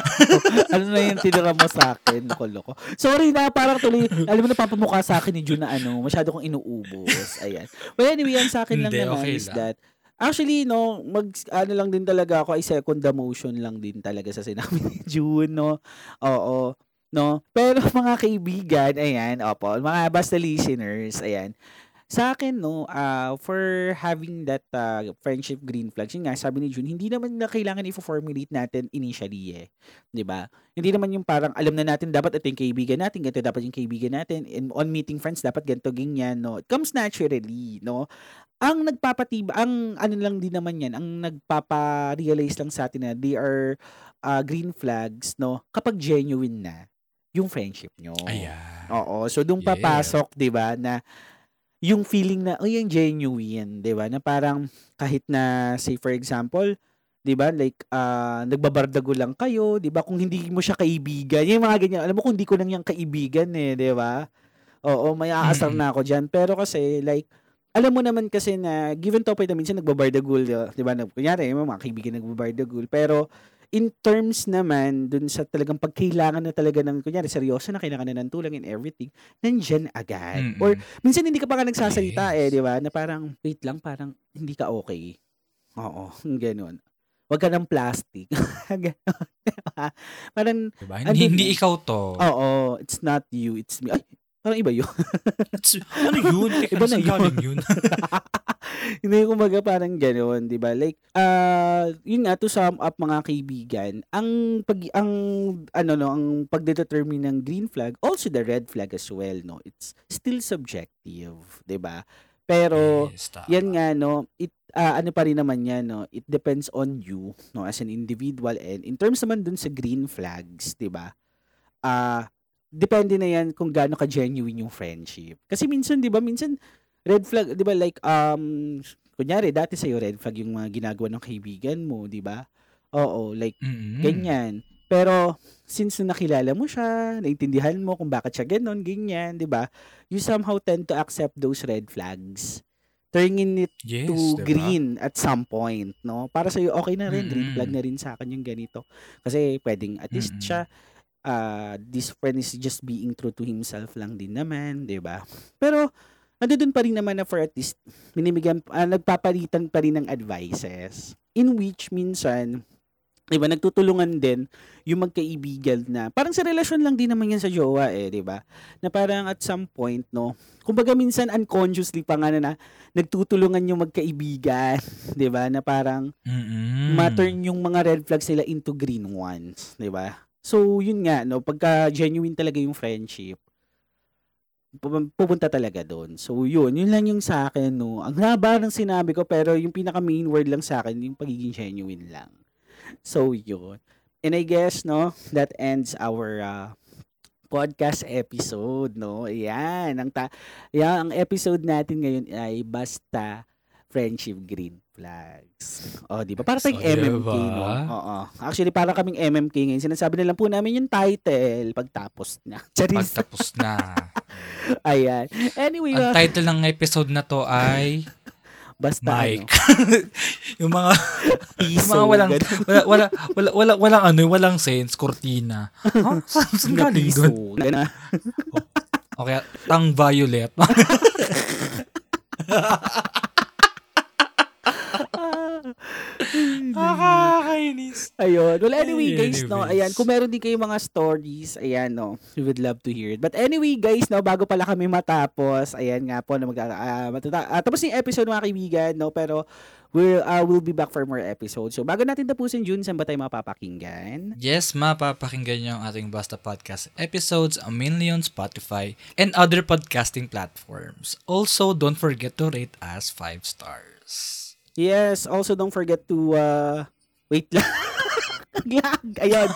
(laughs) ano na yung tinira mo sa akin? Loko-loko. Sorry na, parang tuloy, alam mo na papamukha sa akin ni Jun na ano, masyado kong inuubos. Ayan. Well, anyway, yan sa akin lang Hindi, naman okay is lang. that, actually, no, mag, ano lang din talaga ako, ay second the motion lang din talaga sa sinabi ni Jun, no? Oo. No? Pero mga kaibigan, ayan, opo, mga basta listeners, ayan, sa akin, no, uh, for having that uh, friendship green flags, yun nga, sabi ni Jun, hindi naman na kailangan i-formulate natin initially eh. 'di ba? Hindi naman yung parang alam na natin dapat ito yung kaibigan natin, ganito dapat yung kaibigan natin. And on meeting friends dapat ganito ganyan, no. It comes naturally, no. Ang nagpapatiba, ang ano lang din naman 'yan, ang nagpapa-realize lang sa atin na they are uh, green flags, no, kapag genuine na yung friendship nyo. Ayan. Oo. So, doon Yeah. papasok, di ba, na yung feeling na, oh, yung genuine, di ba, na parang kahit na, say for example, di ba, like, ah nagbabardago lang kayo, di ba, kung hindi mo siya kaibigan, yung mga ganyan, alam mo, kung hindi ko lang yung kaibigan eh, di ba? Oo, may aasar na ako dyan. Pero kasi, like, alam mo naman kasi na, given topic na minsan nagbabardagul, di ba, nag- kunyari, yung mga kaibigan nagbabardagul, pero, in terms naman, dun sa talagang pagkailangan na talaga ng, kunyari, seryoso na kailangan na ng tulong and everything, nandyan agad. Mm-mm. Or, minsan hindi ka pa nagsasalita eh, Yes. di ba? Na parang, wait lang, parang hindi ka okay. Oo, (laughs) ganun. Huwag ka ng plastic. (laughs) Diba? Parang, Diba? Hindi, hindi ikaw to. oo, it's not you, it's me. Ay, parang iba yun. Ano yun? (laughs) Teka, Iba na yun. yun? (laughs) Hindi, kumbaga parang gano'n, di ba? Like, ah yun nga, to sum up mga kaibigan, ang pag, ang, ano no, ang pagdetermine ng green flag, also the red flag as well, no? It's still subjective, di ba? Pero, Yes, tama. yan nga, no, it, ah, ano pa rin naman yan, no? It depends on you, no, as an individual. And in terms naman dun sa green flags, di ba? Ah, depende na yan kung gaano ka-genuine yung friendship. Kasi minsan, di ba, minsan, red flag, di ba, like, um, kunyari, dati sa'yo, red flag yung mga ginagawa ng kaibigan mo, di ba? Oo, like, Mm-mm. ganyan. Pero, since nung nakilala mo siya, naintindihan mo kung bakit siya ganon, ganyan, di ba? You somehow tend to accept those red flags. Turning it Yes, to diba? green at some point, no? Para sa'yo, okay na rin, green Mm-mm. flag na rin sa akin yung ganito. Kasi pwedeng at least Mm-mm. siya, ah, this friend is just being true to himself lang din naman, di ba? Pero, nandoon pa rin naman na for at least, binibigyan, ah, nagpapalitan pa rin ng advices. In which, minsan, di ba, nagtutulungan din yung magkaibigan na, parang sa relasyon lang din naman yan sa jowa eh, di ba? Na parang at some point, no, kumbaga minsan unconsciously pa nga na, na nagtutulungan yung magkaibigan, (laughs) di ba? Na parang, Mm-mm. ma-turn yung mga red flags nila into green ones, 'di ba? So, yun nga no, pagka genuine talaga yung friendship, pu- pupunta talaga doon. So, yun, yun lang yung sa akin no. Ang haba ng sinabi ko pero yung pinaka main word lang sa akin yung pagiging genuine lang. So, yun. And I guess no, that ends our uh, podcast episode, no? Ayan, ang ta yan, ang episode natin ngayon ay basta friendship green flags. O, di ba? Para So, tayong MMK, diba? no? Oo. Actually, para kaming MMK ngayon. Sinasabi na lang po namin yung title pagtapos na. (laughs) Charis. Pagtapos na. (laughs) Ayan. Anyway, Ang uh, title ng episode na to ay basta Mike. ano, (laughs) yung mga piso. yung mga walang wala wala wala wala walang ano, walang sense, cortina. Huh? Saan, galing doon? Okay, tang violet. Nakakainis. Ayun. Well, anyway, guys, no, ayan, kung meron din kayong mga stories, ayan, no, we would love to hear it. But anyway, guys, no, bago pala kami matapos, ayan nga po, na mag, ah, matata- ah, tapos yung episode, mga kaibigan, no, pero we'll, uh, we'll be back for more episodes. So, bago natin tapusin, June, saan ba tayo mapapakinggan? Yes, mapapakinggan nyo ang ating Basta Podcast episodes mainly on Spotify and other podcasting platforms. Also, don't forget to rate us 5 stars. Yes, also don't forget to, uh, wait lang. (laughs) Naglag.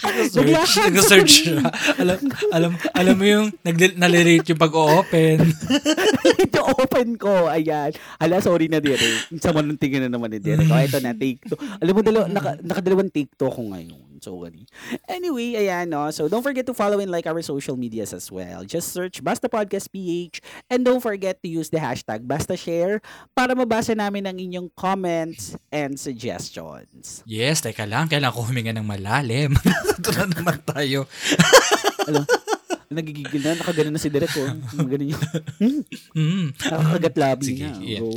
Naglahan, nag-search siya. Alam, alam, alam mo yung nag- nalirate yung pag-open. ito (laughs) open ko. Ayan. Ala, sorry na dire. Sa manuntingin na naman ni dire. Oh, ito na, take two. Alam mo, dalaw, naka, nakadalawang take two ako ngayon. Sorry. Anyway, ayan, no. So, don't forget to follow and like our social medias as well. Just search Basta Podcast PH and don't forget to use the hashtag Basta Share para mabasa namin ang inyong comments and suggestions. Yes, teka lang. Kailangan ko huminga ng malalim. (laughs) Ito na (laughs) naman tayo. Alam, nagigigil na, nakaganon na si Derek, oh. Ganun yung, (laughs) Mm. nakakagat labi Sige, na. yeah. Go.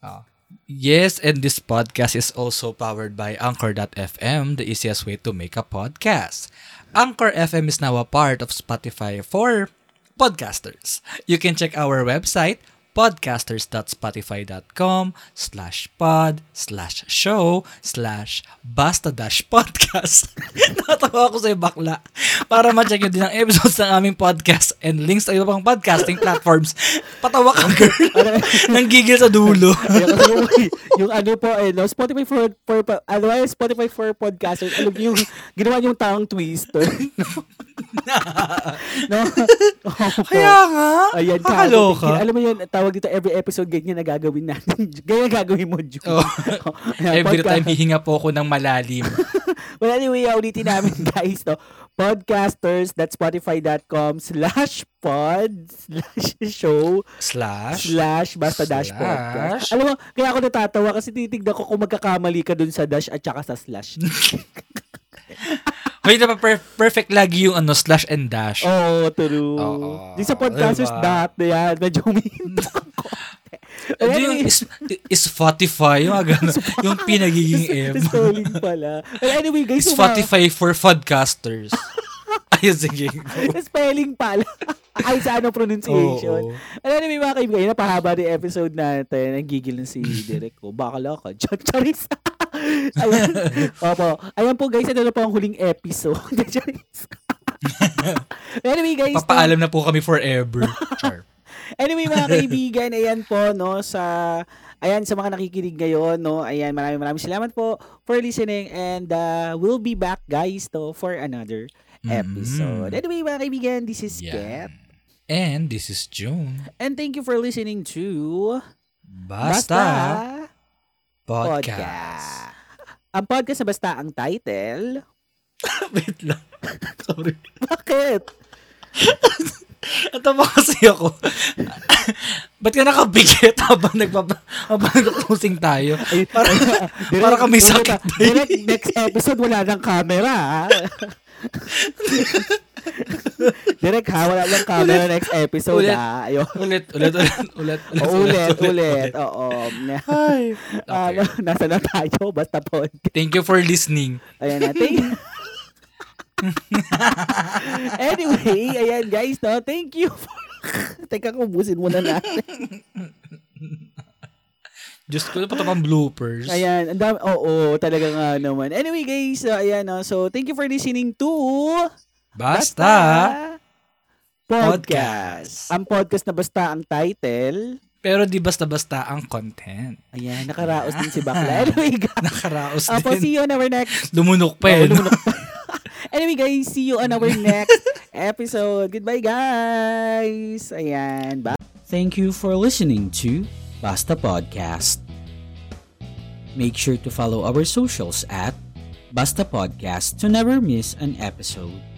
Ah. Yes, and this podcast is also powered by Anchor.fm, the easiest way to make a podcast. Anchor FM is now a part of Spotify for podcasters. You can check our website, podcasters.spotify.com slash pod slash show slash basta dash podcast. (laughs) Natawa ako sa bakla para ma-check nyo din ang episodes ng aming podcast and links sa iba pang podcasting platforms. Patawa ka, girl. (laughs) Nanggigil sa dulo. Yung, (laughs) yung ano po, eh, no, Spotify for, for, ano eh, Spotify for podcasters, niyo yung, ginawa yung taong twister. no? Kaya nga. Ayan, kakaloka. Alam mo yun, tawag dito, every episode, ganyan na gagawin natin. (laughs) ganyan gagawin mo, Ju. Oh. Ayan, (laughs) (laughs) Every podca- time hihinga po ako ng malalim. Well, anyway, ulitin namin, guys, no? Podcasters.spotify.com slash pod slash show Slash. slash basta dash Slash. podcast. Alam mo, kaya ako natatawa kasi titignan ko kung magkakamali ka dun sa dash at saka sa slash. Hoy, na per- perfect lagi yung ano, slash and dash. Oo, oh, true. Oo, Di sa podcasters diba? dot, yan, medyo umihinto ako. (laughs) Yung is, is Spotify, yung mga ganun, (laughs) yung pinagiging M. Spelling pala. Well, anyway, guys, Spotify for podcasters. (laughs) (laughs) Ayun, sige. (laughs) spelling pala. (laughs) Ay, sa ano pronunciation. Oo. Well, anyway, mga kaibigan, napahaba rin episode natin. Ang gigil na si Derek ko. Bakala ka. Char charis. Ayan. Opo. Ayan po guys, ito na po ang huling episode. Anyway guys, no? Papaalam na po kami forever. Char. Anyway, mga kaibigan, ayan po, no, sa, ayan, sa mga nakikinig ngayon, no, ayan, maraming maraming salamat po for listening and uh, we'll be back, guys, to, for another episode. Mhm. Anyway, mga kaibigan, this is Ket, Yan. And this is June. and thank you for listening to Basta, Podcast. Ang podcast na basta ang title. (laughs) Wait lang. (laughs) Sorry. Bakit? (laughs) Natawa kasi ako. Ba't ka nakabigit habang nagpapa habang nag-closing tayo? Ay, Para, para kami sakit. direct next episode, wala nang camera, ha? Direct ha, wala lang camera next episode, Ulit. ha? Ayun. ulit, ulit, ulit, ulit, O, ulit, ulit. Oo. Ay. Ano, (laughs) Okay. nasa na tayo? Basta po. Thank you for listening. Ayan natin. (laughs) anyway, ayan guys, no? Thank you for... (laughs) Teka, kubusin muna natin. Diyos ko, pa pang bloopers. Ayan, ang dami, oo, talaga nga naman. Anyway guys, so, ayan, no? So, thank you for listening to... Basta, Podcast. Podcast. Ang podcast na basta ang title. pero di basta-basta ang content. Ayan, nakaraos din si Bakla. Anyway, guys. Nakaraos Apo, din. see you on our next Lumunok pa eh. Lumunok pa. (laughs) anyway guys, see you on our next (laughs) episode. Goodbye guys. Ayan. Bye. Thank you for listening to Basta Podcast. Make sure to follow our socials at Basta Podcast to never miss an episode.